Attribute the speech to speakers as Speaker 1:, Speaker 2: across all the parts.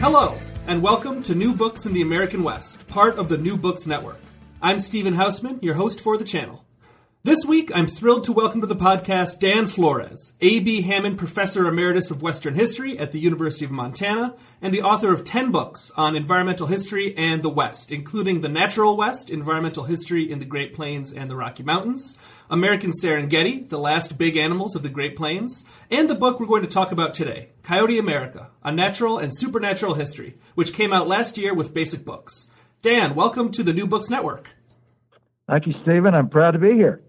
Speaker 1: Hello, and welcome to New Books in the American West, part of the New Books Network. I'm Stephen Hausman, your host for the channel. This week, I'm thrilled to welcome to the podcast Dan Flores, A.B. Hammond Professor Emeritus of Western History at the University of Montana, and the author of 10 books on environmental history and the West, including The Natural West, Environmental History in the Great Plains and the Rocky Mountains, American Serengeti, The Last Big Animals of the Great Plains, and the book we're going to talk about today, Coyote America, A Natural and Supernatural History, which came out last year with Basic Books. Dan, welcome to the New Books Network.
Speaker 2: Thank you, Stephen. I'm proud to be here.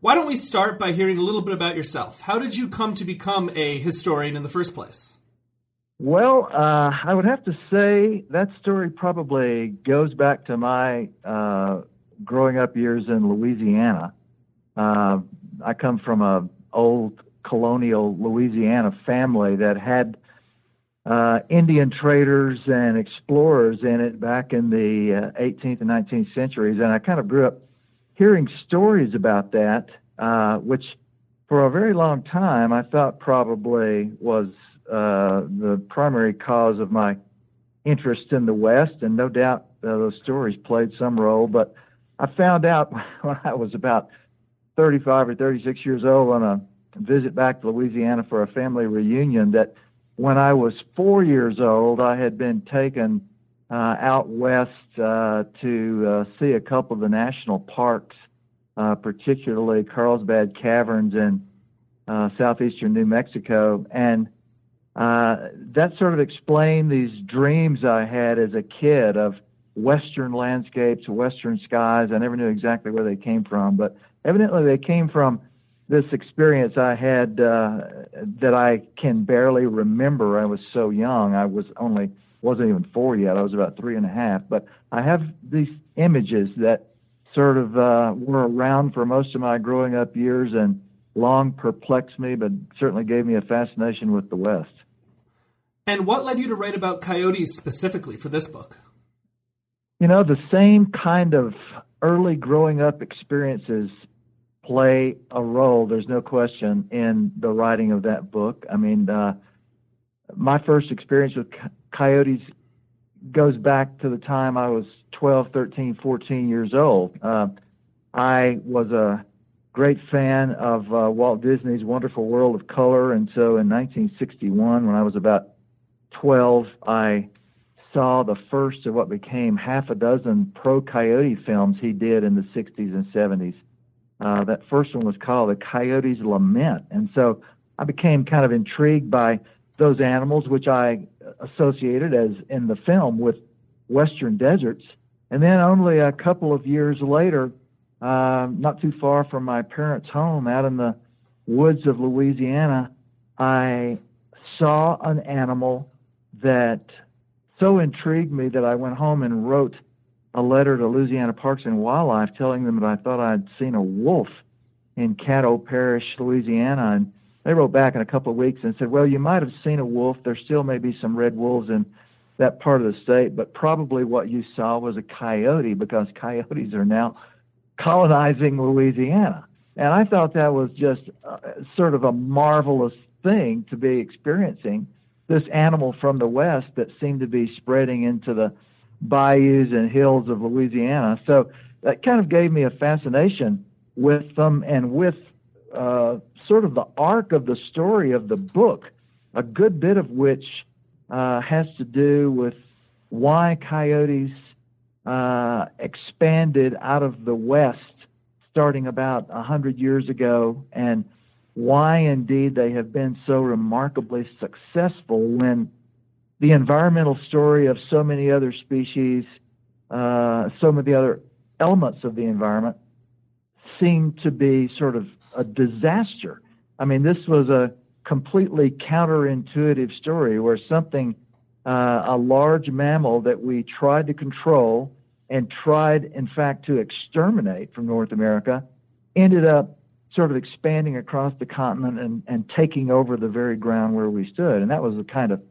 Speaker 1: Why don't we start by hearing a little bit about yourself? How did you come to become a historian in the first place?
Speaker 2: Well, uh, I would have to say that story probably goes back to my uh, growing up years in Louisiana. Uh, I come from a old colonial Louisiana family that had uh, Indian traders and explorers in it back in the 18th uh, and 19th centuries, and I kind of grew up hearing stories about that, uh, which for a very long time I thought probably was uh, the primary cause of my interest in the West, and no doubt uh, those stories played some role. But I found out when I was about 35 or 36 years old on a visit back to Louisiana for a family reunion that when I was four years old, I had been taken uh, out west uh, to uh, see a couple of the national parks, uh, particularly Carlsbad Caverns in uh, southeastern New Mexico. And uh, that sort of explained these dreams I had as a kid of western landscapes, western skies. I never knew exactly where they came from, but evidently they came from this experience I had uh, that I can barely remember. I was so young. I was only wasn't even four yet. I was about three and a half. But I have these images that sort of uh, were around for most of my growing up years and long perplexed me, but certainly gave me a fascination with the West.
Speaker 1: And what led you to write about coyotes specifically for this book?
Speaker 2: You know, the same kind of early growing up experiences play a role, there's no question, in the writing of that book. I mean, uh, my first experience with coyotes goes back to the time I was 12, 13, 14 years old. Uh, I was a great fan of uh, Walt Disney's Wonderful World of Color, and so in 1961, when I was about 12, I saw the first of what became half a dozen pro coyote films he did in the 60s and 70s. Uh, that first one was called The Coyote's Lament, and so I became kind of intrigued by those animals, which I associated as in the film with western deserts. And then only a couple of years later, uh, not too far from my parents' home out in the woods of Louisiana, I saw an animal that so intrigued me that I went home and wrote a letter to Louisiana Parks and Wildlife telling them that I thought I'd seen a wolf in Caddo Parish, Louisiana. And they wrote back in a couple of weeks and said, well, you might have seen a wolf. There still may be some red wolves in that part of the state, but probably what you saw was a coyote because coyotes are now colonizing Louisiana. And I thought that was just uh, sort of a marvelous thing to be experiencing this animal from the west that seemed to be spreading into the bayous and hills of Louisiana. So that kind of gave me a fascination with them and with uh, sort of the arc of the story of the book, a good bit of which uh, has to do with why coyotes uh, expanded out of the West starting about a hundred years ago, and why indeed they have been so remarkably successful when the environmental story of so many other species, uh, so many other elements of the environment seem to be sort of a disaster. I mean, this was a completely counterintuitive story where something, uh, a large mammal that we tried to control and tried, in fact, to exterminate from North America, ended up sort of expanding across the continent and, and taking over the very ground where we stood. And that was a kind of,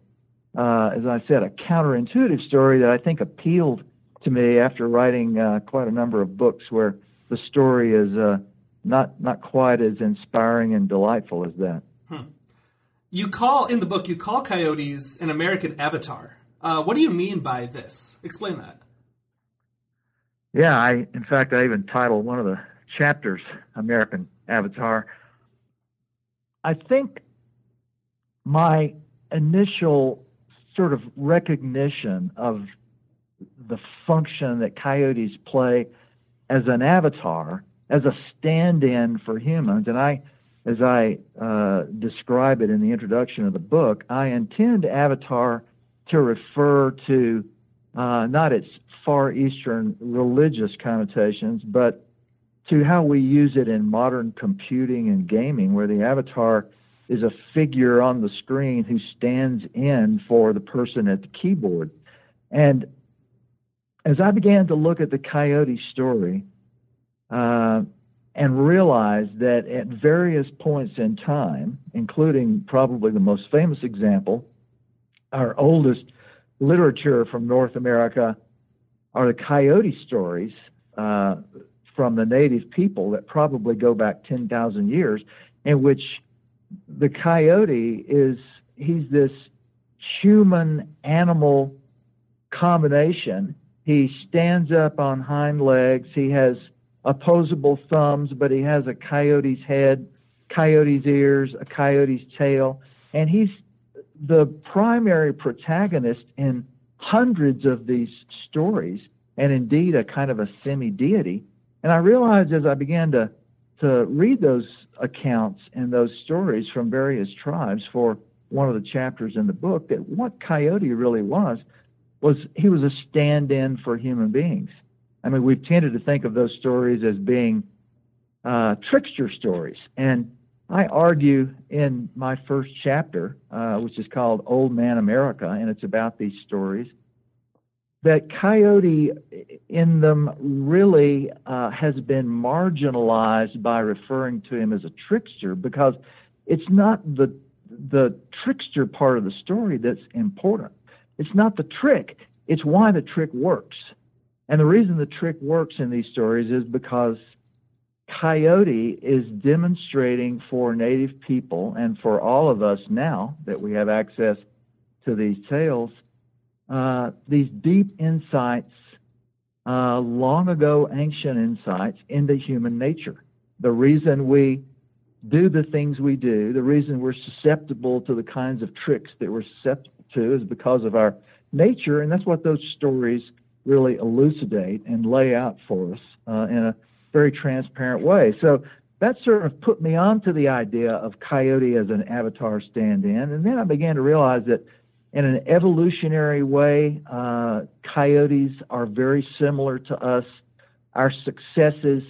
Speaker 2: uh, as I said, a counterintuitive story that I think appealed to me after writing uh, quite a number of books where the story is uh, not not quite as inspiring and delightful as that. Hmm.
Speaker 1: You call in the book you call coyotes an American avatar. Uh, what do you mean by this? Explain that.
Speaker 2: Yeah, I in fact I even titled one of the chapters American Avatar. I think my initial sort of recognition of the function that coyotes play as an avatar, as a stand-in for humans, and I, as I uh, describe it in the introduction of the book, I intend avatar to refer to uh, not its Far Eastern religious connotations, but to how we use it in modern computing and gaming, where the avatar is a figure on the screen who stands in for the person at the keyboard. And as I began to look at the coyote story uh, and realize that at various points in time, including probably the most famous example, our oldest literature from North America are the coyote stories uh, from the native people that probably go back 10,000 years, in which the coyote is, he's this human animal combination. He stands up on hind legs. He has opposable thumbs, but he has a coyote's head, coyote's ears, a coyote's tail, and he's the primary protagonist in hundreds of these stories, and indeed a kind of a semi deity. And I realized as I began to, to read those accounts and those stories from various tribes for one of the chapters in the book that what Coyote really was was he was a stand-in for human beings. I mean, we've tended to think of those stories as being uh, trickster stories, and I argue in my first chapter, uh, which is called Old Man America, and it's about these stories, that coyote in them really uh, has been marginalized by referring to him as a trickster because it's not the the trickster part of the story that's important. It's not the trick. It's why the trick works. And the reason the trick works in these stories is because Coyote is demonstrating for Native people and for all of us now that we have access to these tales uh, these deep insights, uh, long ago ancient insights into human nature. The reason we do the things we do, the reason we're susceptible to the kinds of tricks that we're susceptible to is because of our nature, and that's what those stories really elucidate and lay out for us uh, in a very transparent way. So that sort of put me onto the idea of Coyote as an avatar stand in, and then I began to realize that in an evolutionary way, uh, coyotes are very similar to us. Our successes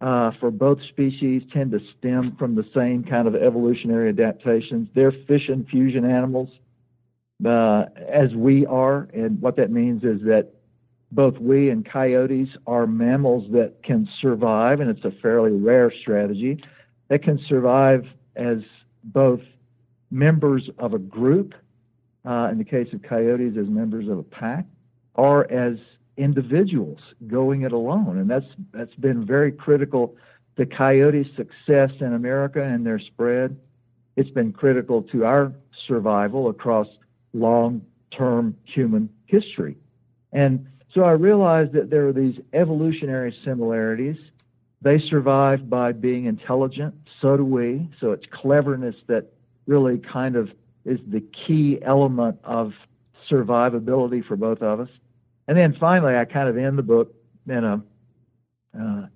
Speaker 2: uh, for both species tend to stem from the same kind of evolutionary adaptations. They're fission fusion animals, uh, as we are, and what that means is that both we and coyotes are mammals that can survive, and it's a fairly rare strategy, that can survive as both members of a group uh, in the case of coyotes, as members of a pack, or as individuals going it alone. And that's that's been very critical to coyote success in America and their spread. It's been critical to our survival across long-term human history. And so I realized that there are these evolutionary similarities. They survive by being intelligent. So do we. So it's cleverness that really kind of is the key element of survivability for both of us. And then finally, I kind of end the book in a uh,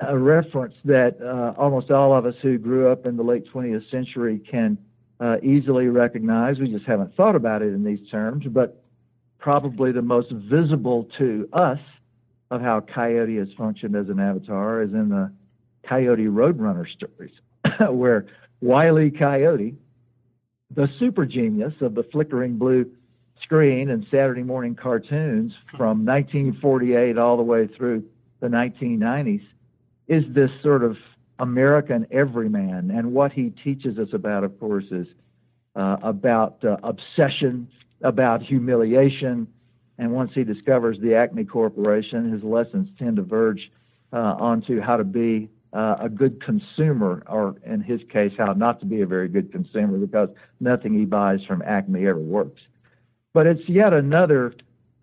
Speaker 2: a reference that uh, almost all of us who grew up in the late 20th century can uh, easily recognize. We just haven't thought about it in these terms, but probably the most visible to us of how Coyote has functioned as an avatar is in the Coyote Roadrunner stories, where Wile E. Coyote, the super genius of the flickering blue screen and Saturday morning cartoons from 1948 all the way through the 1990s, is this sort of American everyman. And what he teaches us about, of course, is uh, about uh, obsession, about humiliation. And once he discovers the Acme Corporation, his lessons tend to verge uh, onto how to be uh, a good consumer, or in his case, how not to be a very good consumer because nothing he buys from Acme ever works. But it's yet another,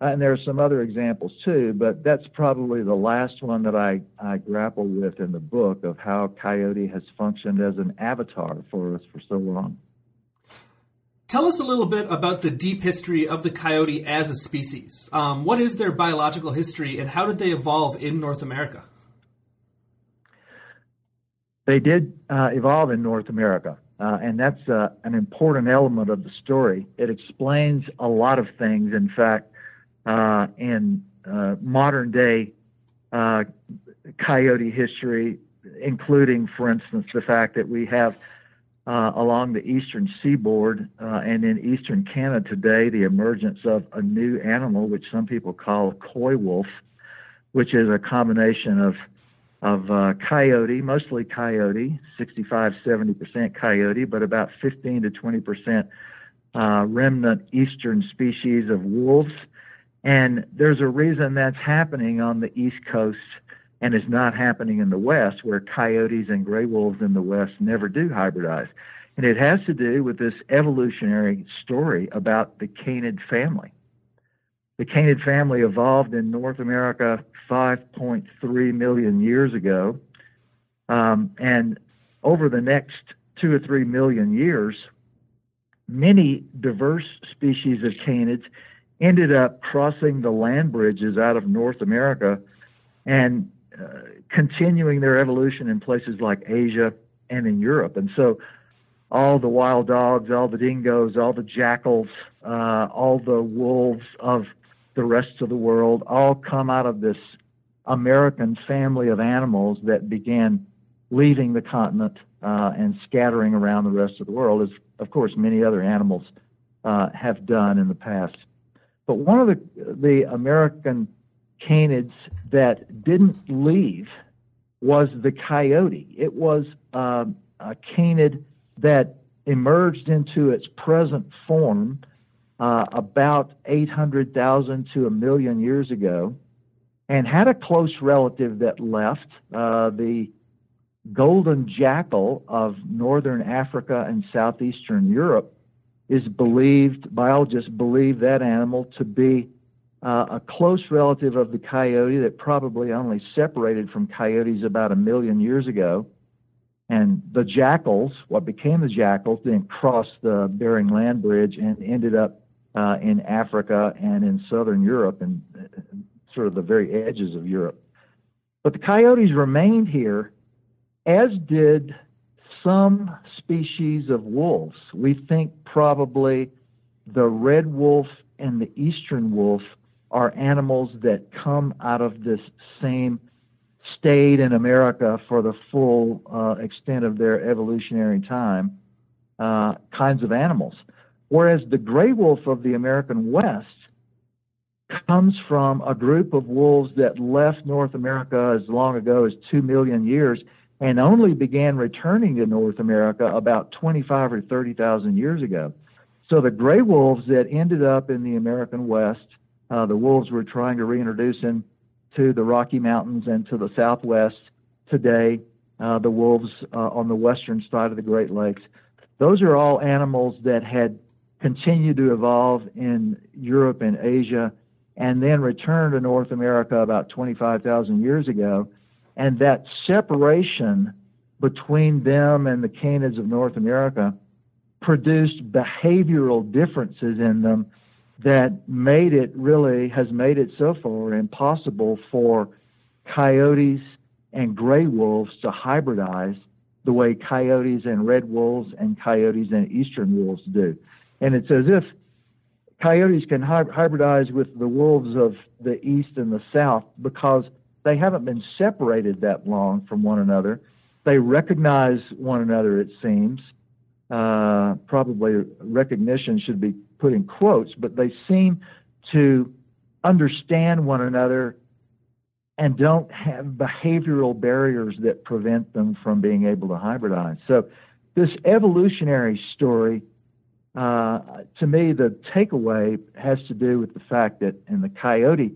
Speaker 2: uh, and there are some other examples too, but that's probably the last one that I, I grapple with in the book of how Coyote has functioned as an avatar for us for so long.
Speaker 1: Tell us a little bit about the deep history of the coyote as a species. Um, what is their biological history, and how did they evolve in North America?
Speaker 2: They did uh, evolve in North America, uh, and that's uh, an important element of the story. It explains a lot of things. In fact, uh, in uh, modern day uh, coyote history, including, for instance, the fact that we have along the eastern seaboard and in eastern Canada today the emergence of a new animal, which some people call coy wolf, which is a combination of of uh, coyote, mostly coyote, 65, 70% coyote, but about 15 to 20% uh, remnant eastern species of wolves. And there's a reason that's happening on the East Coast and is not happening in the West, where coyotes and gray wolves in the West never do hybridize. And it has to do with this evolutionary story about the canid family. The canid family evolved in North America 5.3 million years ago. Um, and over the next two or three million years, many diverse species of canids ended up crossing the land bridges out of North America and continuing their evolution in places like Asia and in Europe. And so all the wild dogs, all the dingoes, all the jackals, uh, all the wolves of the rest of the world all come out of this American family of animals that began leaving the continent uh, and scattering around the rest of the world, as of course many other animals uh, have done in the past. But one of the the American canids that didn't leave was the coyote. It was uh, a canid that emerged into its present form uh, about 800,000 to a million years ago and had a close relative that left. Uh, the golden jackal of northern Africa and southeastern Europe is believed, biologists believe that animal to be uh, a close relative of the coyote that probably only separated from coyotes about a million years ago. And the jackals, what became the jackals, then crossed the Bering Land Bridge and ended up uh, in Africa and in southern Europe and uh, sort of the very edges of Europe. But the coyotes remained here, as did some species of wolves. We think probably the red wolf and the eastern wolf are animals that come out of this same stayed in America for the full uh, extent of their evolutionary time uh, kinds of animals. Whereas the gray wolf of the American West comes from a group of wolves that left North America as long ago as 2 million years and only began returning to North America about 25 or 30,000 years ago. So the gray wolves that ended up in the American West, uh, the wolves we're trying to reintroduce into the Rocky Mountains and to the Southwest today, uh, the wolves uh, on the western side of the Great Lakes, those are all animals that had continued to evolve in Europe and Asia, and then returned to North America about 25,000 years ago. And that separation between them and the canids of North America produced behavioral differences in them that made it really has made it so far impossible for coyotes and gray wolves to hybridize the way coyotes and red wolves and coyotes and eastern wolves do. And it's as if coyotes can hybridize with the wolves of the east and the south because they haven't been separated that long from one another. they recognize one another, it seems. Uh, probably recognition should be put in quotes, but they seem to understand one another and don't have behavioral barriers that prevent them from being able to hybridize. So, this evolutionary story, uh, to me, the takeaway has to do with the fact that in the coyote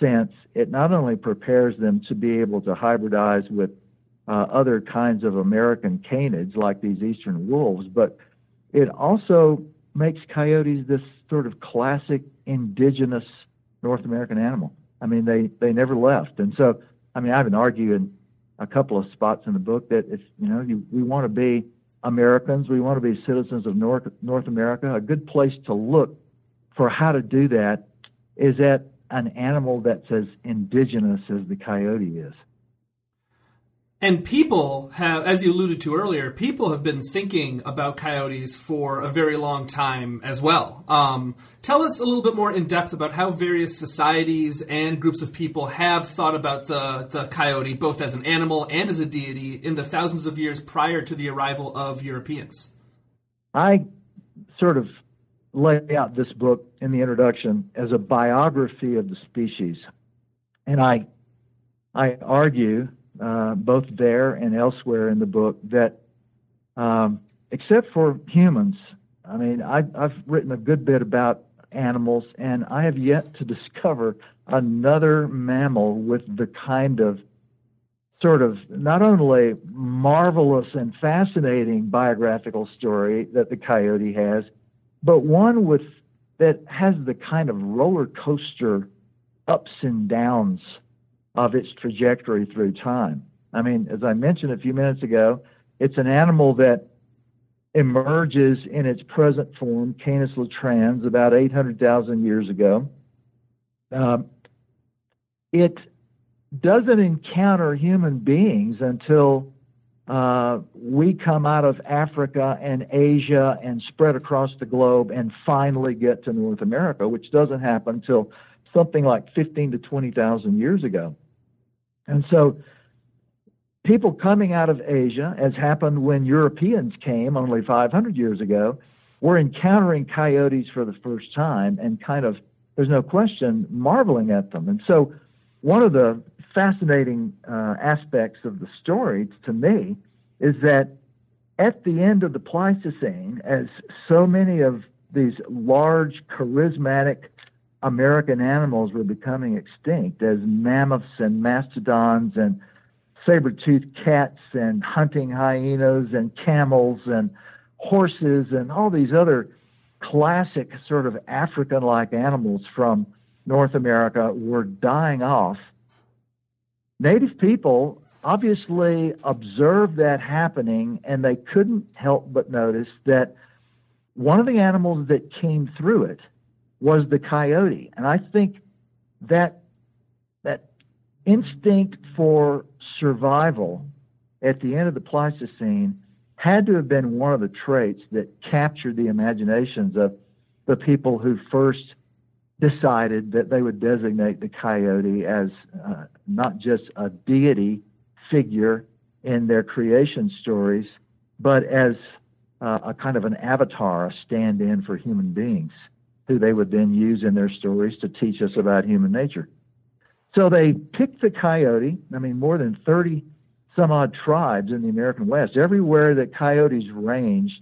Speaker 2: sense, it not only prepares them to be able to hybridize with uh, other kinds of American canids like these eastern wolves, but it also makes coyotes this sort of classic indigenous North American animal. I mean, they, they never left. And so, I mean, I have argue in a couple of spots in the book that if, you know, you, we want to be Americans, we want to be citizens of North, North America, a good place to look for how to do that is at an animal that's as indigenous as the coyote is.
Speaker 1: And people have, as you alluded to earlier, people have been thinking about coyotes for a very long time as well. Um, tell us a little bit more in depth about how various societies and groups of people have thought about the, the coyote, both as an animal and as a deity, in the thousands of years prior to the arrival of Europeans.
Speaker 2: I sort of lay out this book in the introduction as a biography of the species. And I, I argue uh, both there and elsewhere in the book, that um, except for humans, I mean, I, I've written a good bit about animals, and I have yet to discover another mammal with the kind of sort of not only marvelous and fascinating biographical story that the coyote has, but one with that has the kind of roller coaster ups and downs of its trajectory through time. I mean, as I mentioned a few minutes ago, it's an animal that emerges in its present form, Canis latrans, about 800,000 years ago. Um, it doesn't encounter human beings until uh, we come out of Africa and Asia and spread across the globe and finally get to North America, which doesn't happen until something like 15 to 20,000 years ago. And so people coming out of Asia, as happened when Europeans came only 500 years ago, were encountering coyotes for the first time and kind of, there's no question, marveling at them. And so one of the fascinating uh, aspects of the story to me is that at the end of the Pleistocene, as so many of these large, charismatic American animals were becoming extinct as mammoths and mastodons and saber-toothed cats and hunting hyenas and camels and horses and all these other classic sort of African-like animals from North America were dying off. Native people obviously observed that happening and they couldn't help but notice that one of the animals that came through it was the coyote. And I think that that instinct for survival at the end of the Pleistocene had to have been one of the traits that captured the imaginations of the people who first decided that they would designate the coyote as uh, not just a deity figure in their creation stories, but as uh, a kind of an avatar, a stand in for human beings who they would then use in their stories to teach us about human nature. So they picked the coyote. I mean, more than 30 some odd tribes in the American West. Everywhere that coyotes ranged,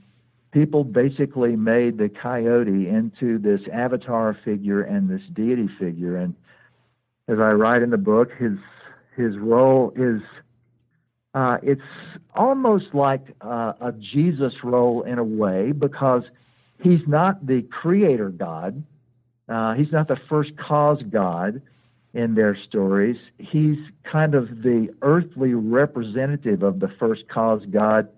Speaker 2: people basically made the coyote into this avatar figure and this deity figure. And as I write in the book, his his role is uh, it's almost like uh, a Jesus role in a way because He's not the creator God. Uh, he's not the first cause God in their stories. He's kind of the earthly representative of the first cause God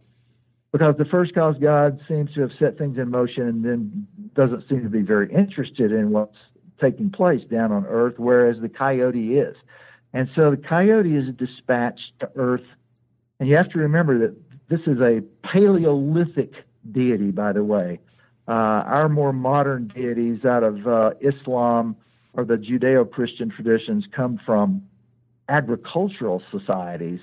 Speaker 2: because the first cause God seems to have set things in motion and then doesn't seem to be very interested in what's taking place down on earth, whereas the coyote is. And so the coyote is dispatched to earth. And you have to remember that this is a Paleolithic deity, by the way. Uh, our more modern deities out of uh, Islam or the Judeo Christian traditions come from agricultural societies,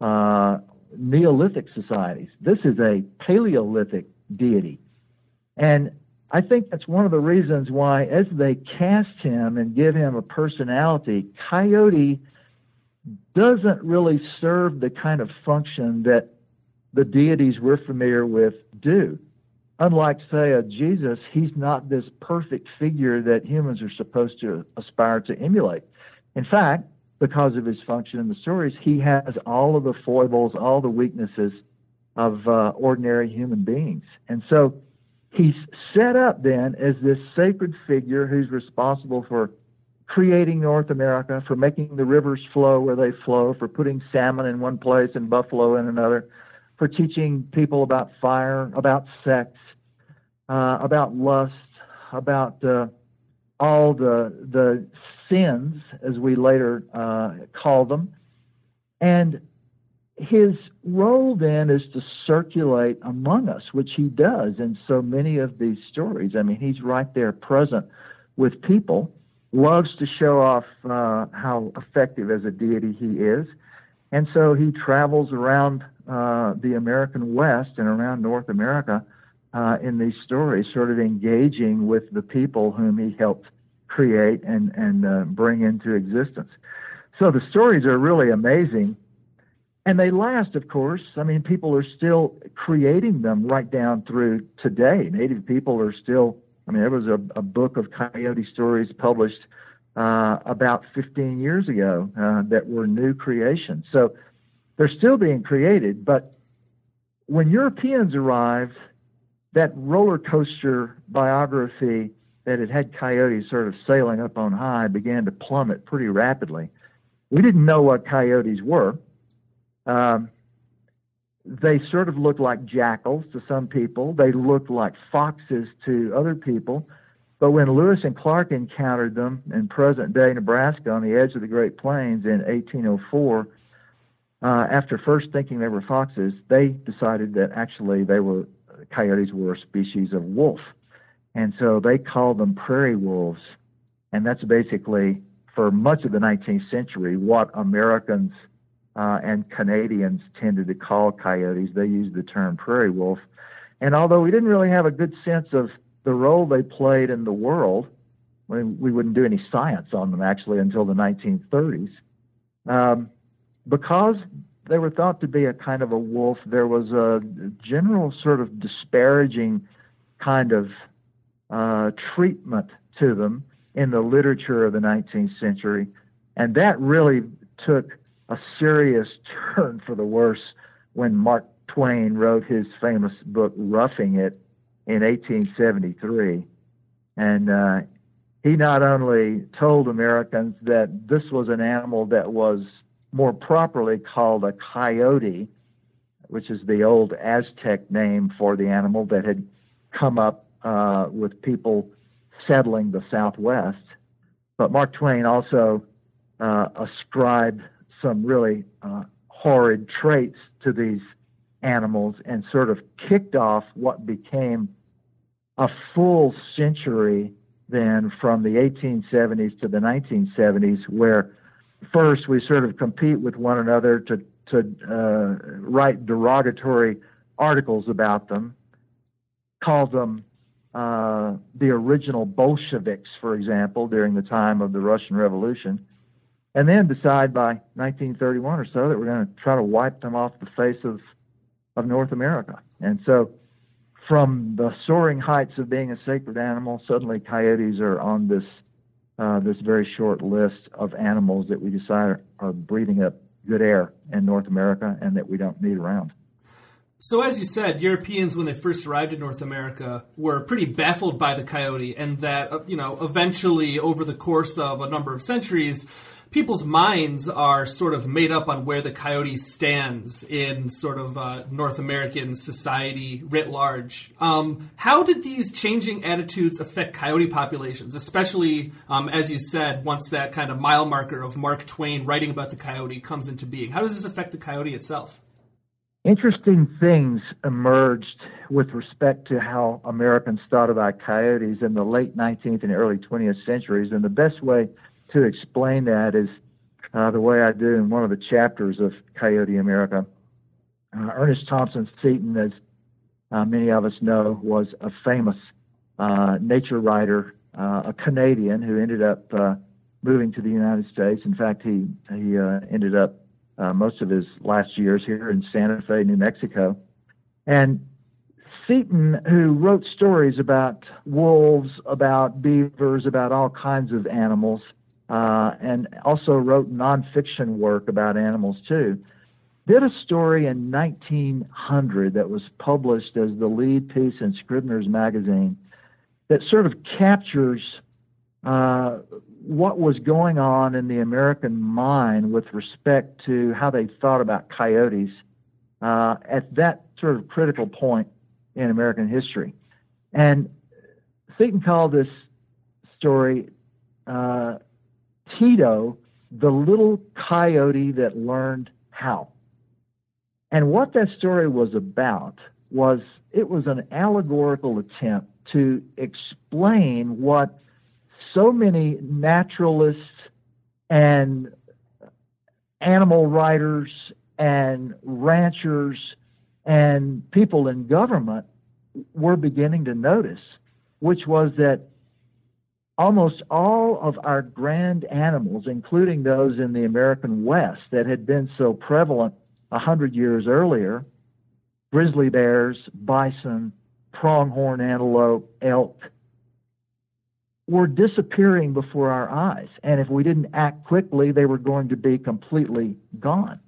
Speaker 2: uh, Neolithic societies. This is a Paleolithic deity. And I think that's one of the reasons why, as they cast him and give him a personality, Coyote doesn't really serve the kind of function that the deities we're familiar with do. Unlike, say, a Jesus, he's not this perfect figure that humans are supposed to aspire to emulate. In fact, because of his function in the stories, he has all of the foibles, all the weaknesses of uh, ordinary human beings. And so he's set up then as this sacred figure who's responsible for creating North America, for making the rivers flow where they flow, for putting salmon in one place and buffalo in another, for teaching people about fire, about sex, uh, about lust, about uh, all the the sins, as we later uh, call them, and his role then is to circulate among us, which he does in so many of these stories. I mean, he's right there present with people, loves to show off uh, how effective as a deity he is. And so he travels around uh, the American West and around North America uh, in these stories, sort of engaging with the people whom he helped create and, and uh, bring into existence. So the stories are really amazing and they last, of course. I mean, people are still creating them right down through today. Native people are still. I mean, there was a, a book of coyote stories published uh, about 15 years ago uh, that were new creations. So they're still being created. But when Europeans arrived, that roller coaster biography that had had coyotes sort of sailing up on high began to plummet pretty rapidly. We didn't know what coyotes were. Um, they sort of look like jackals to some people. They look like foxes to other people. But when Lewis and Clark encountered them in present day Nebraska on the edge of the Great Plains in 1804, uh, after first thinking they were foxes, they decided that actually they were coyotes were a species of wolf. And so they called them prairie wolves. And that's basically, for much of the 19th century, what Americans uh, and Canadians tended to call coyotes. They used the term prairie wolf. And although we didn't really have a good sense of the role they played in the world, we, we wouldn't do any science on them actually until the 1930s. Um, because they were thought to be a kind of a wolf, there was a general sort of disparaging kind of uh, treatment to them in the literature of the 19th century. And that really took a serious turn for the worse when Mark Twain wrote his famous book Roughing It in 1873. And uh, he not only told Americans that this was an animal that was more properly called a coyote, which is the old Aztec name for the animal that had come up uh, with people settling the Southwest, but Mark Twain also uh, ascribed some really uh, horrid traits to these animals and sort of kicked off what became a full century then from the 1870s to the 1970s, where first we sort of compete with one another to to uh, write derogatory articles about them, call them uh, the original Bolsheviks, for example, during the time of the Russian Revolution, and then decide by 1931 or so that we're going to try to wipe them off the face of of North America. And so, from the soaring heights of being a sacred animal, suddenly coyotes are on this uh, this very short list of animals that we decide are breathing up good air in North America and that we don't need around.
Speaker 1: So, as you said, Europeans, when they first arrived in North America, were pretty baffled by the coyote, and that, uh, you know, eventually, over the course of a number of centuries, people's minds are sort of made up on where the coyote stands in sort of uh, North American society writ large. Um, how did these changing attitudes affect coyote populations, especially, um, as you said, once that kind of mile marker of Mark Twain writing about the coyote comes into being? How does this affect the coyote itself?
Speaker 2: Interesting things emerged with respect to how Americans thought about coyotes in the late 19th and early 20th centuries, and the best way to explain that is uh, the way I do in one of the chapters of Coyote America. Uh, Ernest Thompson Seton, as uh, many of us know, was a famous uh, nature writer, uh, a Canadian who ended up uh, moving to the United States. In fact, he he ended up most of his last years here in Santa Fe, New Mexico, and Seton, who wrote stories about wolves, about beavers, about all kinds of animals, uh, and also wrote nonfiction work about animals too, did a story in 1900 that was published as the lead piece in Scribner's magazine that sort of captures uh, what was going on in the American mind with respect to how they thought about coyotes uh, at that sort of critical point in American history. And Seton called this story uh, Tito, the little coyote that learned how. And what that story was about was it was an allegorical attempt to explain what so many naturalists and animal writers and ranchers and people in government were beginning to notice, which was that almost all of our grand animals, including those in the American West that had been so prevalent a hundred years earlier, grizzly bears, bison, pronghorn antelope, elk, were disappearing before our eyes. And if we didn't act quickly, they were going to be completely gone.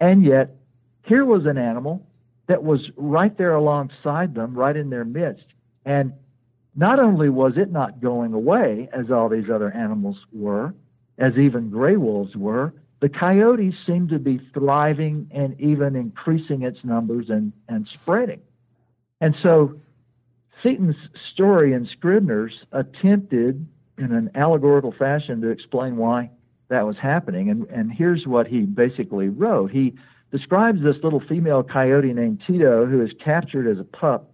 Speaker 2: And yet, here was an animal that was right there alongside them, right in their midst. And not only was it not going away, as all these other animals were, as even gray wolves were, the coyotes seemed to be thriving and even increasing its numbers and, and spreading. And so Seton's story in Scribner's attempted in an allegorical fashion to explain why that was happening. And, and here's what he basically wrote. He describes this little female coyote named Tito who is captured as a pup,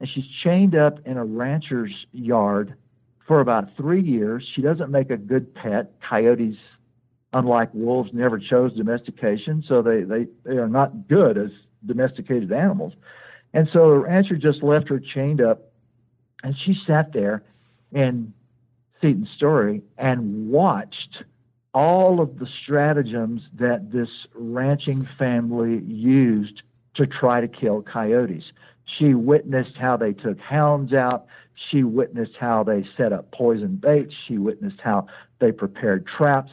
Speaker 2: and she's chained up in a rancher's yard for about three years. She doesn't make a good pet. Coyotes unlike wolves, never chose domestication, so they, they, they are not good as domesticated animals. And so the rancher just left her chained up, and she sat there in Seton's story and watched all of the stratagems that this ranching family used to try to kill coyotes. She witnessed how they took hounds out. She witnessed how they set up poison baits. She witnessed how they prepared traps.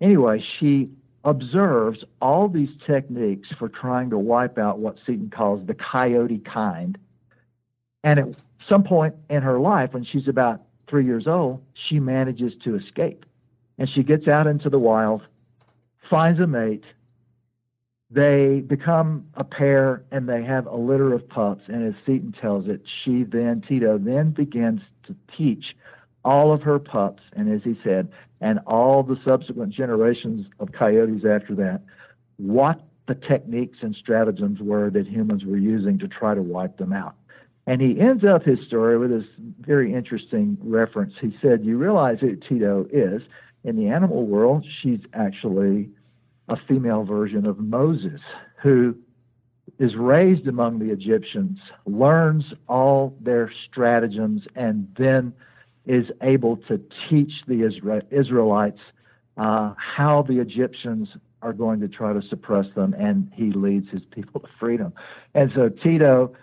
Speaker 2: Anyway, she observes all these techniques for trying to wipe out what Seton calls the coyote kind. And at some point in her life, when she's about three years old, she manages to escape. And she gets out into the wild, finds a mate. They become a pair and they have a litter of pups. And as Seton tells it, she then, Tito, then begins to teach all of her pups, and as he said, and all the subsequent generations of coyotes after that, what the techniques and stratagems were that humans were using to try to wipe them out. And he ends up his story with this very interesting reference. He said, You realize who Tito is. In the animal world, she's actually a female version of Moses, who is raised among the Egyptians, learns all their stratagems, and then is able to teach the Israelites uh, how the Egyptians are going to try to suppress them, and he leads his people to freedom. And so Tito,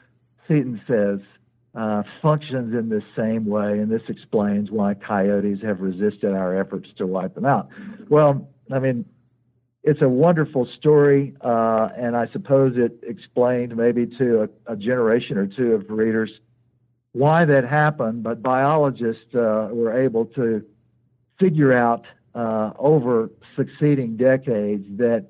Speaker 2: Seton says, uh, functions in this same way, and this explains why coyotes have resisted our efforts to wipe them out. Well, I mean, it's a wonderful story, uh, and I suppose it explained maybe to a, a generation or two of readers why that happened, but biologists uh, were able to figure out uh, over succeeding decades that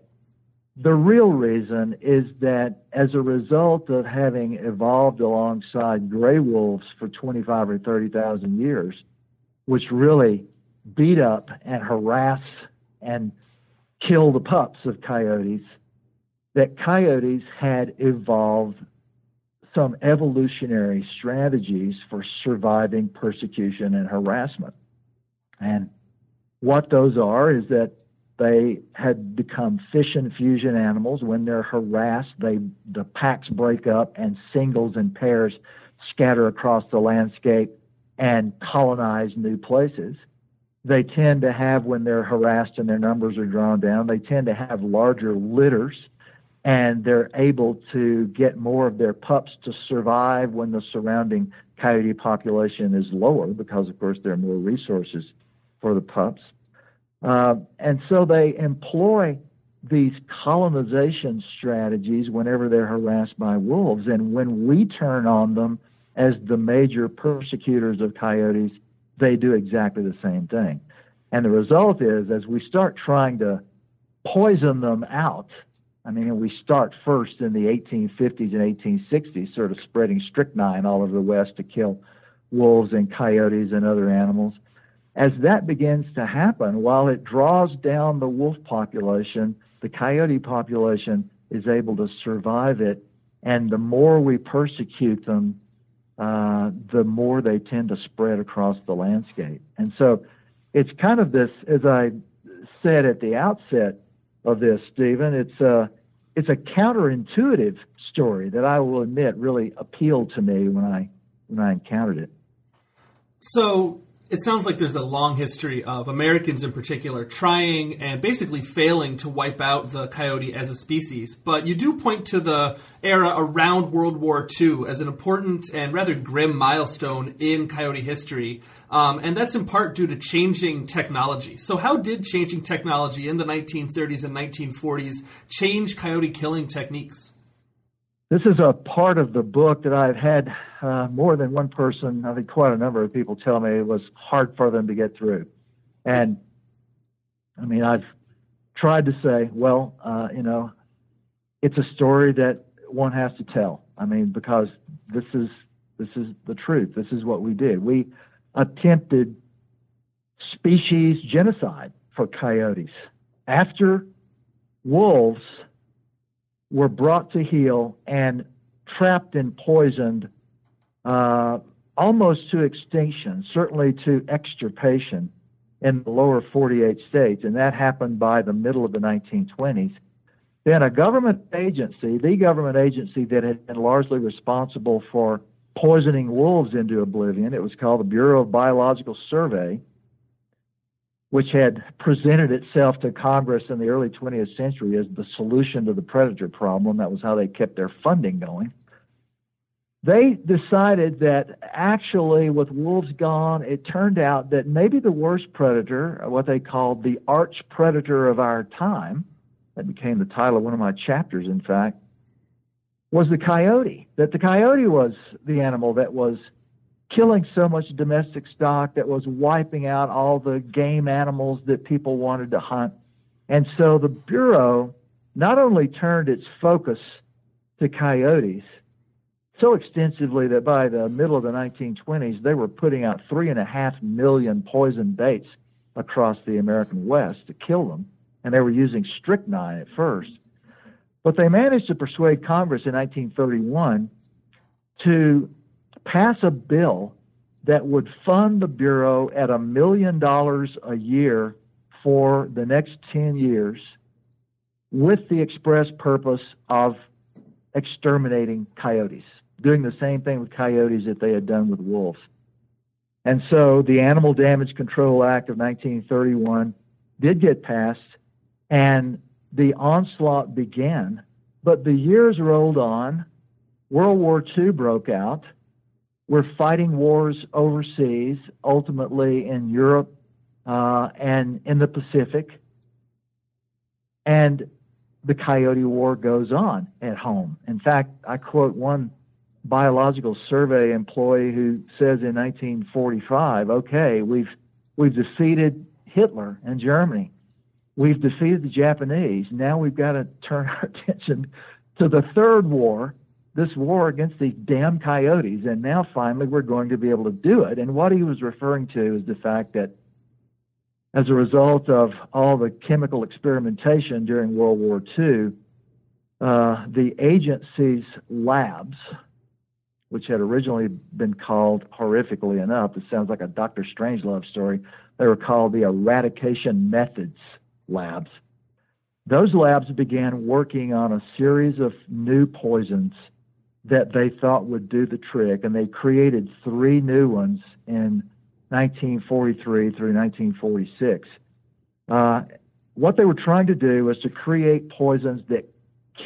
Speaker 2: the real reason is that as a result of having evolved alongside gray wolves for 25 or 30,000 years, which really beat up and harass and kill the pups of coyotes, that coyotes had evolved some evolutionary strategies for surviving persecution and harassment. And what those are is that They had become fission fusion animals. When they're harassed, they the packs break up and singles and pairs scatter across the landscape and colonize new places. They tend to have, when they're harassed and their numbers are drawn down, they tend to have larger litters and they're able to get more of their pups to survive when the surrounding coyote population is lower because, of course, there are more resources for the pups. Uh, and so they employ these colonization strategies whenever they're harassed by wolves. And when we turn on them as the major persecutors of coyotes, they do exactly the same thing. And the result is, as we start trying to poison them out, I mean, we start first in the 1850s and 1860s, sort of spreading strychnine all over the West to kill wolves and coyotes and other animals. As that begins to happen, while it draws down the wolf population, the coyote population is able to survive it. And the more we persecute them, uh, the more they tend to spread across the landscape. And so it's kind of this, as I said at the outset of this, Stephen, it's a, it's a counterintuitive story that I will admit really appealed to me when I, when I encountered it.
Speaker 1: So it sounds like there's a long history of Americans in particular trying and basically failing to wipe out the coyote as a species. But you do point to the era around World War II as an important and rather grim milestone in coyote history. Um, and that's in part due to changing technology. So, how did changing technology in the 1930s and 1940s change coyote killing techniques?
Speaker 2: This is a part of the book that I've had uh, more than one person, I think quite a number of people tell me it was hard for them to get through. And I mean, I've tried to say, well, uh, you know, it's a story that one has to tell. I mean, because this is this is the truth. This is what we did. We attempted species genocide for coyotes. After wolves were brought to heel and trapped and poisoned uh, almost to extinction, certainly to extirpation in the lower 48 states, and that happened by the middle of the 1920s. Then a government agency, the government agency that had been largely responsible for poisoning wolves into oblivion, it was called the Bureau of Biological Survey, which had presented itself to Congress in the early 20th century as the solution to the predator problem. That was how they kept their funding going. They decided that actually, with wolves gone, it turned out that maybe the worst predator, what they called the arch predator of our time, that became the title of one of my chapters, in fact, was the coyote. That the coyote was the animal that was killing so much domestic stock that was wiping out all the game animals that people wanted to hunt. And so the Bureau not only turned its focus to coyotes so extensively that by the middle of the 1920s, they were putting out three and a half million poison baits across the American West to kill them. And they were using strychnine at first. But they managed to persuade Congress in 1931 to pass a bill that would fund the Bureau at a million dollars a year for the next 10 years with the express purpose of exterminating coyotes, doing the same thing with coyotes that they had done with wolves. And so the Animal Damage Control Act of 1931 did get passed, and the onslaught began. But the years rolled on. World War II broke out we're fighting wars overseas, ultimately in Europe uh, and in the Pacific. And the Coyote War goes on at home. In fact, I quote one biological survey employee who says in 1945, okay, we've, we've defeated Hitler and Germany. We've defeated the Japanese. Now we've got to turn our attention to the third war, this war against these damn coyotes, and now finally we're going to be able to do it. And what he was referring to is the fact that as a result of all the chemical experimentation during World War II, uh, the agency's labs, which had originally been called, horrifically enough, it sounds like a Dr. Strangelove story, they were called the eradication methods labs. Those labs began working on a series of new poisons that they thought would do the trick, and they created three new ones in 1943 through 1946. Uh, what they were trying to do was to create poisons that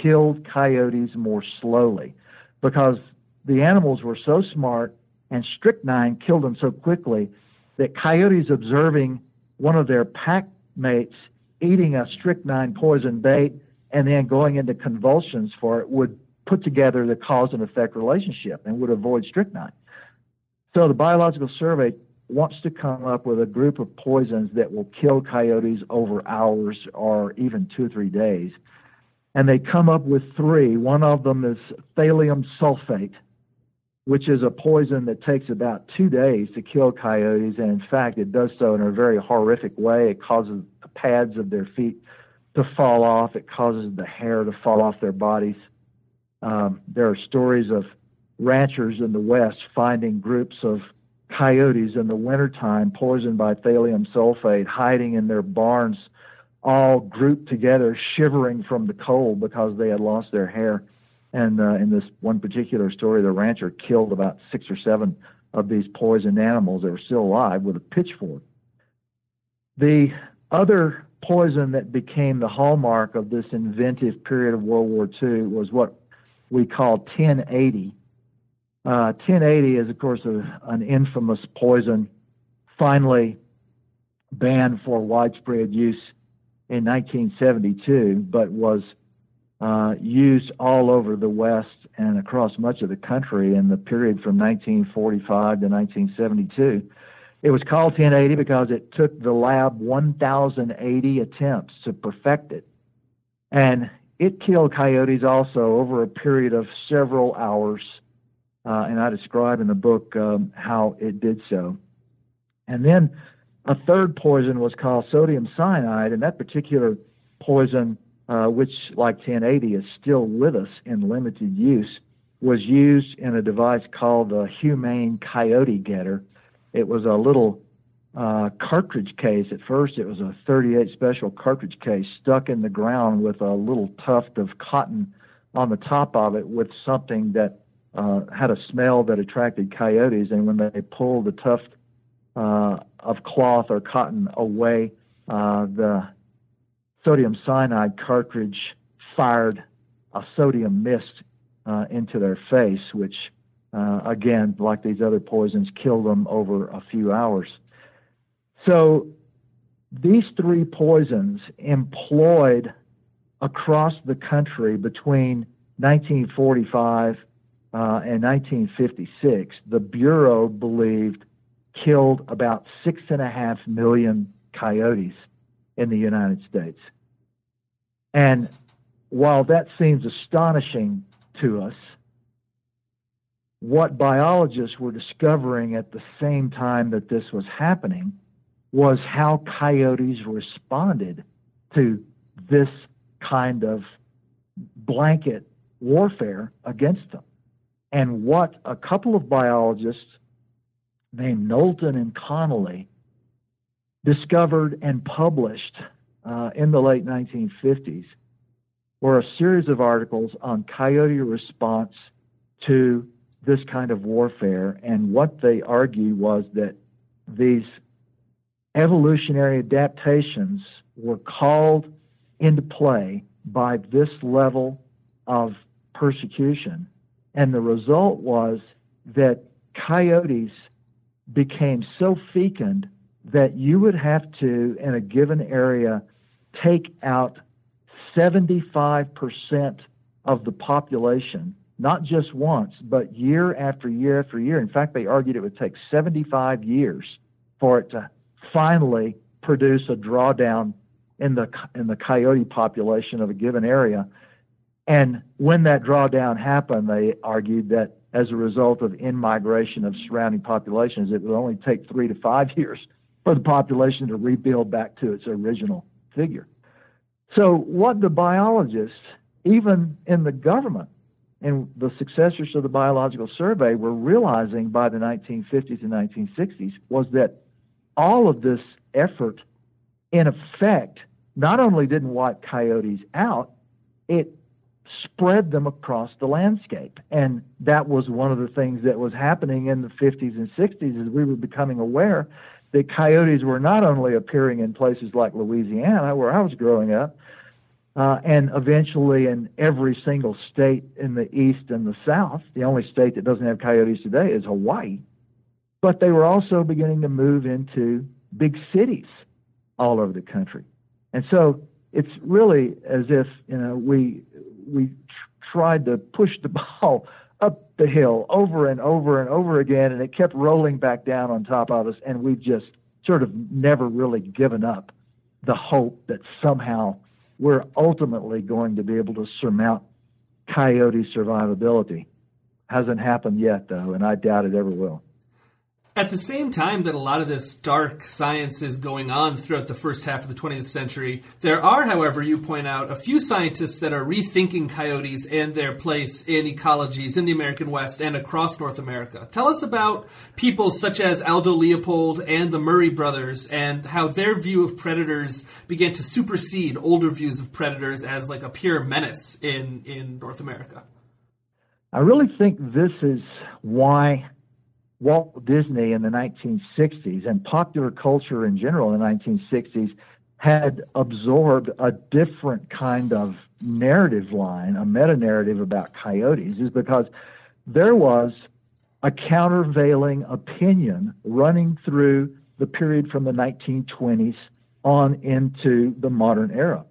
Speaker 2: killed coyotes more slowly because the animals were so smart and strychnine killed them so quickly that coyotes observing one of their pack mates eating a strychnine poison bait and then going into convulsions for it would put together the cause and effect relationship and would avoid strychnine. So the Biological Survey wants to come up with a group of poisons that will kill coyotes over hours or even two or three days. And they come up with three. One of them is thallium sulfate, which is a poison that takes about two days to kill coyotes. And in fact, it does so in a very horrific way. It causes the pads of their feet to fall off, it causes the hair to fall off their bodies. Um, there are stories of ranchers in the West finding groups of coyotes in the wintertime poisoned by thallium sulfate hiding in their barns, all grouped together, shivering from the cold because they had lost their hair. And uh, in this one particular story, the rancher killed about six or seven of these poisoned animals that were still alive with a pitchfork. The other poison that became the hallmark of this inventive period of World War II was what we call 1080. Uh, 1080 is, of course, a, an infamous poison finally banned for widespread use in 1972, but was uh, used all over the West and across much of the country in the period from 1945 to 1972. It was called 1080 because it took the lab 1,080 attempts to perfect it. And it killed coyotes also over a period of several hours, uh, and I describe in the book um, how it did so. And then a third poison was called sodium cyanide, and that particular poison, uh, which like 1080 is still with us in limited use, was used in a device called the Humane Coyote Getter. It was a little uh, cartridge case. At first, it was a 38 special cartridge case stuck in the ground with a little tuft of cotton on the top of it with something that uh, had a smell that attracted coyotes. And when they pulled the tuft uh, of cloth or cotton away, uh, the sodium cyanide cartridge fired a sodium mist uh, into their face, which, uh, again, like these other poisons, killed them over a few hours. So these three poisons employed across the country between 1945 uh, and 1956, the Bureau believed killed about six and a half million coyotes in the United States. And while that seems astonishing to us, what biologists were discovering at the same time that this was happening was how coyotes responded to this kind of blanket warfare against them. And what a couple of biologists named Knowlton and Connolly discovered and published uh, in the late 1950s were a series of articles on coyote response to this kind of warfare. And what they argued was that these evolutionary adaptations were called into play by this level of persecution. And the result was that coyotes became so fecund that you would have to, in a given area, take out 75% of the population, not just once, but year after year after year. In fact, they argued it would take 75 years for it to finally produce a drawdown in the in the coyote population of a given area. And when that drawdown happened, they argued that as a result of in migration of surrounding populations, it would only take three to five years for the population to rebuild back to its original figure. So, what the biologists, even in the government and the successors of the Biological Survey, were realizing by the 1950s and 1960s was that all of this effort, in effect, not only didn't wipe coyotes out, it spread them across the landscape. And that was one of the things that was happening in the 50s and 60s as we were becoming aware that coyotes were not only appearing in places like Louisiana, where I was growing up, uh, and eventually in every single state in the east and the south. The only state that doesn't have coyotes today is Hawaii. But they were also beginning to move into big cities all over the country. And so it's really as if you know we we tried to push the ball up the hill over and over and over again, and it kept rolling back down on top of us, and we've just sort of never really given up the hope that somehow we're ultimately going to be able to surmount coyote survivability. Hasn't happened yet, though, and I doubt it ever will.
Speaker 1: At the same time that a lot of this dark science is going on throughout the first half of the 20th century, there are, however, you point out, a few scientists that are rethinking coyotes and their place in ecologies in the American West and across North America. Tell us about people such as Aldo Leopold and the Murie brothers and how their view of predators began to supersede older views of predators as like a pure menace in, in North America.
Speaker 2: I really think this is why Walt Disney in the 1960s and popular culture in general in the 1960s had absorbed a different kind of narrative line, a meta narrative about coyotes, is because there was a countervailing opinion running through the period from the 1920s on into the modern era.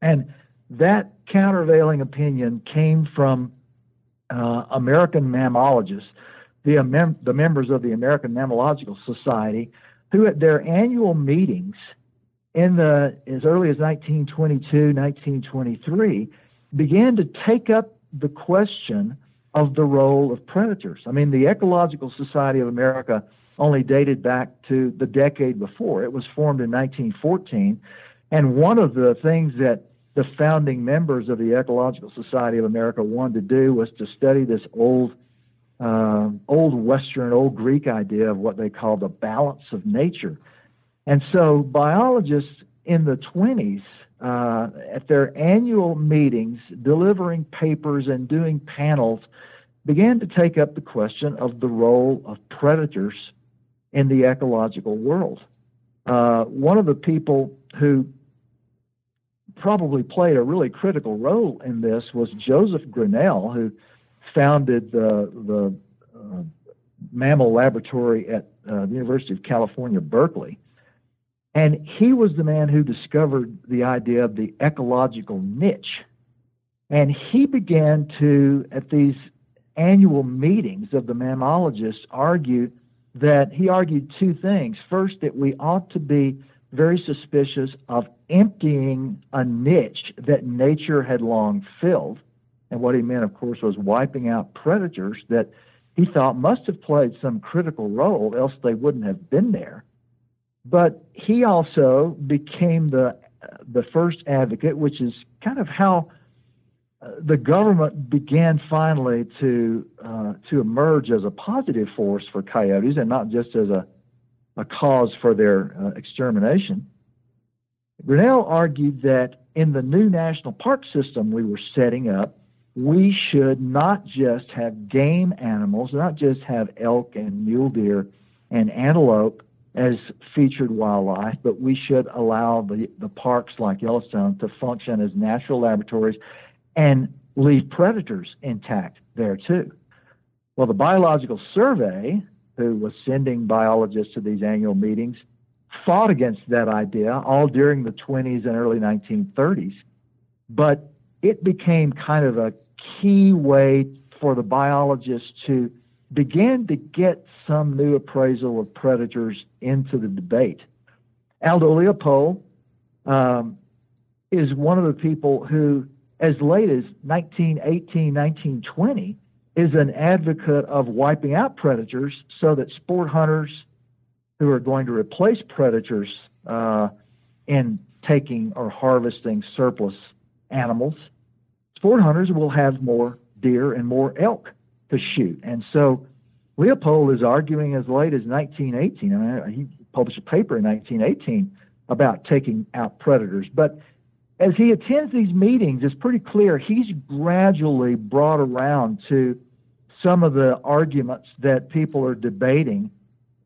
Speaker 2: And that countervailing opinion came from uh, American mammalogists the, mem- the members of the American Mammalogical Society, who at their annual meetings in the as early as 1922, 1923, began to take up the question of the role of predators. I mean, the Ecological Society of America only dated back to the decade before. It was formed in 1914, and one of the things that the founding members of the Ecological Society of America wanted to do was to study this old uh, old Western, old Greek idea of what they call the balance of nature. And so biologists in the 20s, uh, at their annual meetings, delivering papers and doing panels, began to take up the question of the role of predators in the ecological world. Uh, one of the people who probably played a really critical role in this was Joseph Grinnell, who founded the, the uh, mammal laboratory at uh, the University of California, Berkeley. And he was the man who discovered the idea of the ecological niche. And he began to, at these annual meetings of the mammalogists, argue that he argued two things. First, that we ought to be very suspicious of emptying a niche that nature had long filled. And what he meant, of course, was wiping out predators that he thought must have played some critical role, else they wouldn't have been there. But he also became the the first advocate, which is kind of how uh, the government began finally to uh, to emerge as a positive force for coyotes and not just as a a cause for their uh, extermination. Grinnell argued that in the new national park system we were setting up, we should not just have game animals, not just have elk and mule deer and antelope as featured wildlife, but we should allow the, the parks like Yellowstone to function as natural laboratories and leave predators intact there too. Well, the Biological Survey, who was sending biologists to these annual meetings, fought against that idea all during the 20s and early 1930s, but it became kind of a key way for the biologists to begin to get some new appraisal of predators into the debate. Aldo Leopold um, is one of the people who, as late as 1918, 1920, is an advocate of wiping out predators so that sport hunters who are going to replace predators uh, in taking or harvesting surplus animals sport hunters will have more deer and more elk to shoot. And so Leopold is arguing as late as 1918. I mean, he published a paper in 1918 about taking out predators. But as he attends these meetings, it's pretty clear he's gradually brought around to some of the arguments that people are debating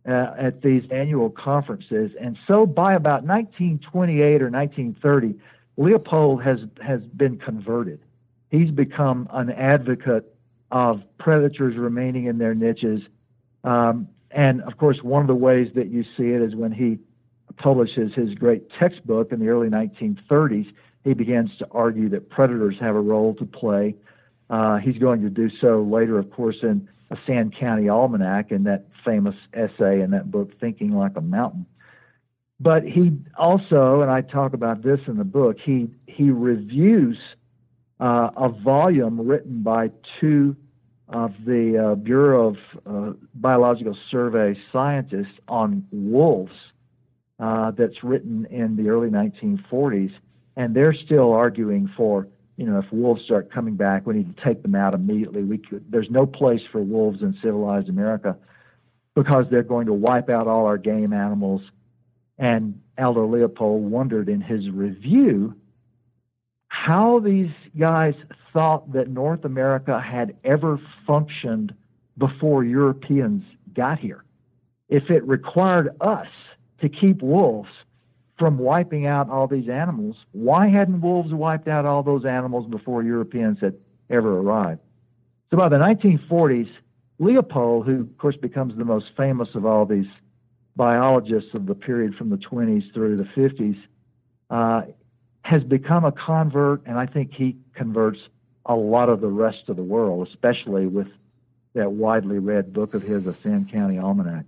Speaker 2: uh, at these annual conferences. And so by about 1928 or 1930, Leopold has, has been converted. He's become an advocate of predators remaining in their niches. Um, and of course, one of the ways that you see it is when he publishes his great textbook in the early 1930s, he begins to argue that predators have a role to play. Uh, he's going to do so later, of course, in a Sand County Almanac in that famous essay in that book, Thinking Like a Mountain. But he also, and I talk about this in the book, he he reviews uh, a volume written by two of the uh, Bureau of uh, Biological Survey scientists on wolves uh, that's written in the early 1940s, and they're still arguing for you know if wolves start coming back, we need to take them out immediately. We could, there's no place for wolves in civilized America because they're going to wipe out all our game animals. And Aldo Leopold wondered in his review how these guys thought that North America had ever functioned before Europeans got here. If it required us to keep wolves from wiping out all these animals, why hadn't wolves wiped out all those animals before Europeans had ever arrived? So by the 1940s, Leopold, who of course becomes the most famous of all these biologists of the period from the 20s through the 50s, uh, has become a convert, and I think he converts a lot of the rest of the world, especially with that widely read book of his, The Sand County Almanac.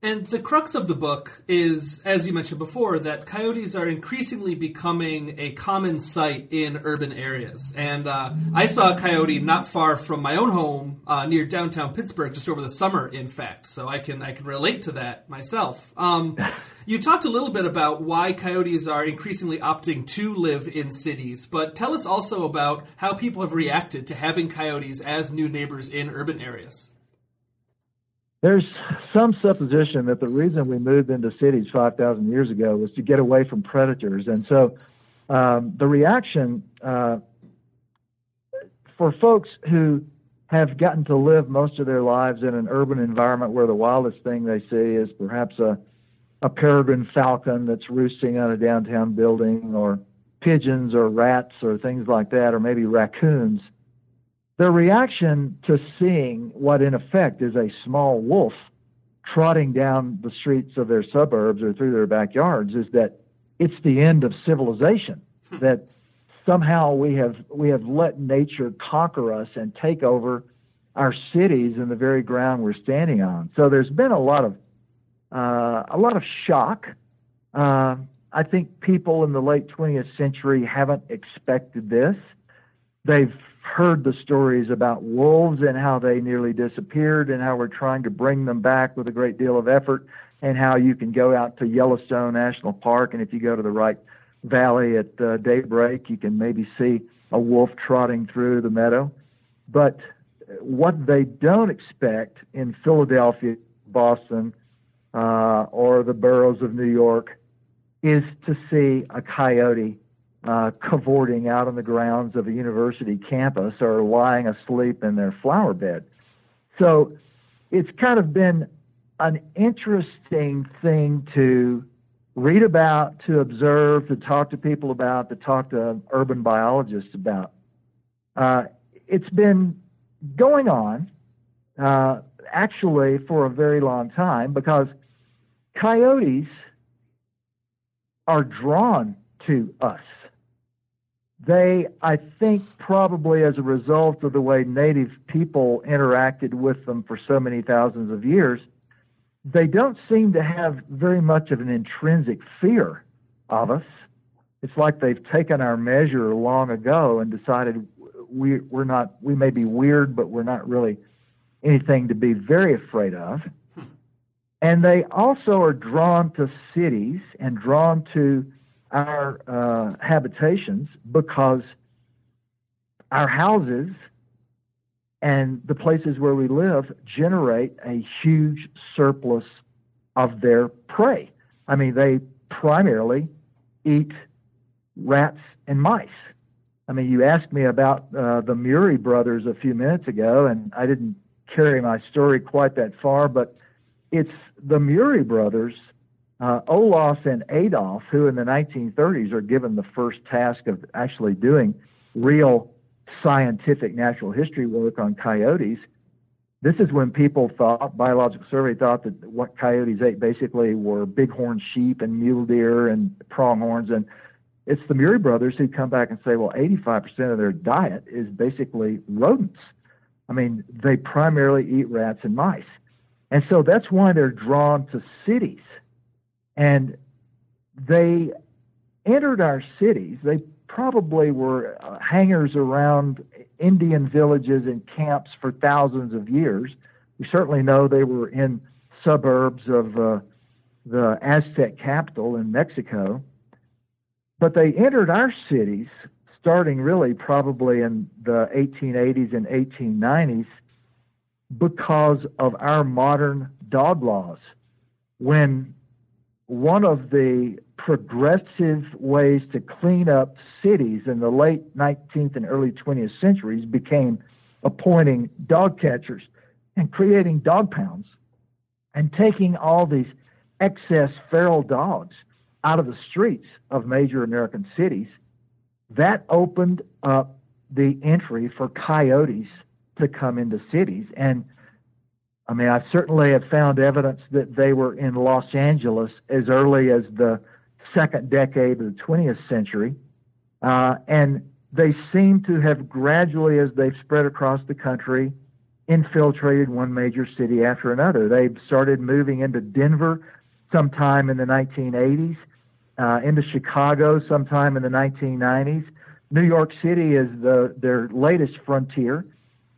Speaker 1: And the crux of the book is, as you mentioned before, that coyotes are increasingly becoming a common sight in urban areas. And uh, I saw a coyote not far from my own home uh, near downtown Pittsburgh just over the summer, in fact. So I can I can relate to that myself. Um, you talked a little bit about why coyotes are increasingly opting to live in cities, but tell us also about how people have reacted to having coyotes as new neighbors in urban areas.
Speaker 2: There's some supposition that the reason we moved into cities 5,000 years ago was to get away from predators. And so um, the reaction uh, for folks who have gotten to live most of their lives in an urban environment where the wildest thing they see is perhaps a, a peregrine falcon that's roosting on a downtown building, or pigeons, or rats, or things like that, or maybe raccoons their reaction to seeing what, in effect, is a small wolf trotting down the streets of their suburbs or through their backyards is that it's the end of civilization. Hmm. that somehow we have we have let nature conquer us and take over our cities and the very ground we're standing on. So there's been a lot of uh, a lot of shock. Uh, I think people in the late 20th century haven't expected this. They've heard the stories about wolves and how they nearly disappeared and how we're trying to bring them back with a great deal of effort and how you can go out to Yellowstone National Park and if you go to the right valley at uh, daybreak you can maybe see a wolf trotting through the meadow but what they don't expect in Philadelphia, Boston, uh, or the boroughs of New York is to see a coyote uh, cavorting out on the grounds of a university campus or lying asleep in their flower bed. So it's kind of been an interesting thing to read about, to observe, to talk to people about, to talk to urban biologists about. Uh, it's been going on uh, actually for a very long time because coyotes are drawn to us they, I think, probably as a result of the way native people interacted with them for so many thousands of years, they don't seem to have very much of an intrinsic fear of us. It's like they've taken our measure long ago and decided we, we're not, we may be weird, but we're not really anything to be very afraid of. And they also are drawn to cities and drawn to our uh, habitations because our houses and the places where we live generate a huge surplus of their prey. I mean, they primarily eat rats and mice. I mean, you asked me about uh, the Murie brothers a few minutes ago, and I didn't carry my story quite that far, but it's the Murie brothers, uh, Olaf and Adolph, who in the 1930s are given the first task of actually doing real scientific natural history work on coyotes. This is when people thought, Biological Survey thought that what coyotes ate basically were bighorn sheep and mule deer and pronghorns. And it's the Murie brothers who come back and say, well, 85% of their diet is basically rodents. I mean, they primarily eat rats and mice. And so that's why they're drawn to cities. And they entered our cities. They probably were uh, hangers around Indian villages and camps for thousands of years. We certainly know they were in suburbs of uh, the Aztec capital in Mexico. But they entered our cities starting really probably in the 1880s and 1890s because of our modern dog laws. When one of the progressive ways to clean up cities in the late 19th and early 20th centuries became appointing dog catchers and creating dog pounds and taking all these excess feral dogs out of the streets of major American cities. That opened up the entry for coyotes to come into cities. And I mean, I certainly have found evidence that they were in Los Angeles as early as the second decade of the 20th century. Uh, and they seem to have gradually, as they've spread across the country, infiltrated one major city after another. They started moving into Denver sometime in the 1980s, uh, into Chicago sometime in the 1990s. New York City is the, their latest frontier.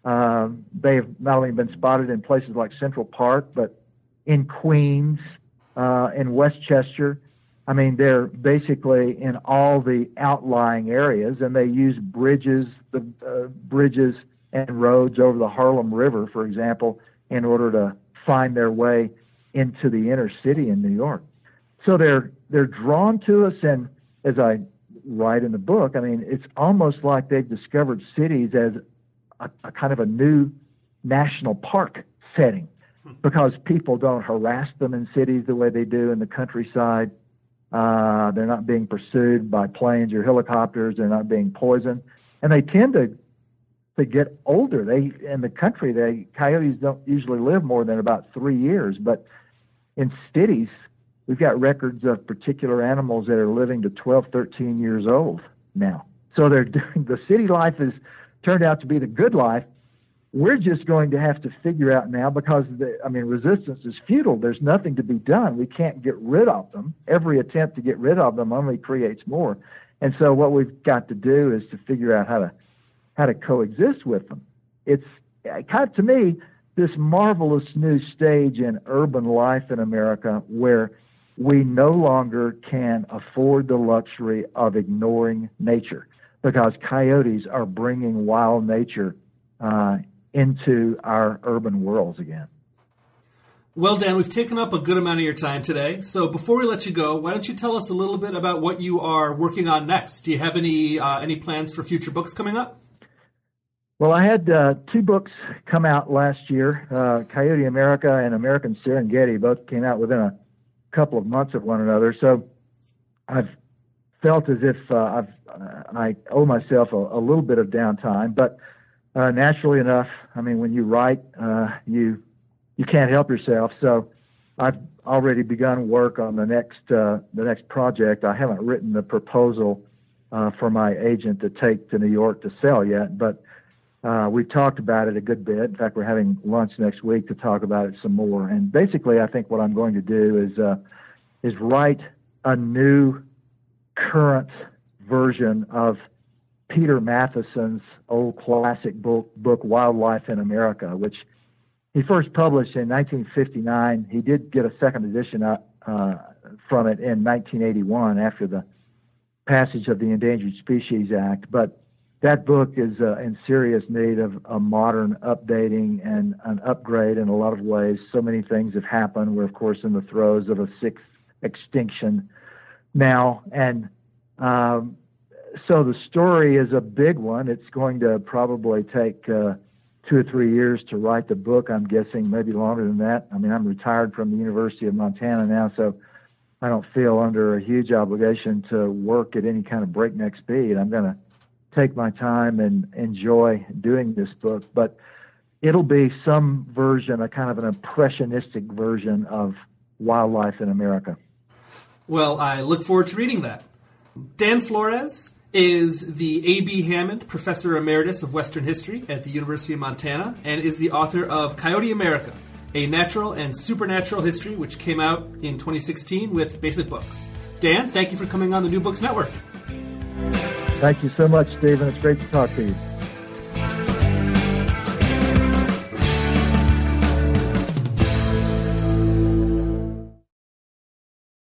Speaker 2: Uh, they've not only been spotted in places like Central Park, but in Queens, uh, in Westchester. I mean, they're basically in all the outlying areas, and they use bridges, the uh, bridges and roads over the Harlem River, for example, in order to find their way into the inner city in New York. So they're they're drawn to us, and as I write in the book, I mean, it's almost like they've discovered cities as a, a kind of a new national park setting because people don't harass them in cities the way they do in the countryside. Uh, they're not being pursued by planes or helicopters. They're not being poisoned, and they tend to to get older. They in the country, they coyotes don't usually live more than about three years, but in cities, we've got records of particular animals that are living to 12, 13 years old now. So they're doing the city life is turned out to be the good life. We're just going to have to figure out now because the, I mean resistance is futile. There's nothing to be done. We can't get rid of them. Every attempt to get rid of them only creates more. And so what we've got to do is to figure out how to how to coexist with them. It's kind of to me this marvelous new stage in urban life in America where we no longer can afford the luxury of ignoring nature because coyotes are bringing wild nature uh, into our urban worlds again.
Speaker 1: Well, Dan, we've taken up a good amount of your time today. So before we let you go, why don't you tell us a little bit about what you are working on next? Do you have any uh, any plans for future books coming up?
Speaker 2: Well, I had uh, two books come out last year uh, Coyote America and American Serengeti. Both came out within a couple of months of one another. So I've felt as if uh, I've, uh, I owe myself a, a, little bit of downtime. But uh, naturally enough, I mean, when you write, uh, you you can't help yourself. So I've already begun work on the next the next project. I haven't written the proposal for my agent to take to New York to sell yet, but uh, we've talked about it a good bit. In fact, we're having lunch next week to talk about it some more. And basically, I think what I'm going to do is uh, is write a new, current version of Peter Matthiessen's old classic book, book Wildlife in America, which he first published in 1959. He did get a second edition uh, uh, from it in 1981 after the passage of the Endangered Species Act, but that book is uh, in serious need of a modern updating and an upgrade in a lot of ways. So many things have happened. We're, of course, in the throes of a sixth extinction now, and um, so the story is a big one. It's going to probably take uh, two or three years to write the book. I'm guessing maybe longer than that. I mean, I'm retired from the University of Montana now, so I don't feel under a huge obligation to work at any kind of breakneck speed. I'm going to take my time and enjoy doing this book, but it'll be some version, a kind of an impressionistic version of wildlife in America.
Speaker 1: Well, I look forward to reading that. Dan Flores is the A.B. Hammond Professor Emeritus of Western History at the University of Montana and is the author of Coyote America, a natural and supernatural history, which came out in 2016 with Basic Books. Dan, thank you for coming on the New Books Network.
Speaker 2: Thank you so much, Stephen. It's great to talk to you.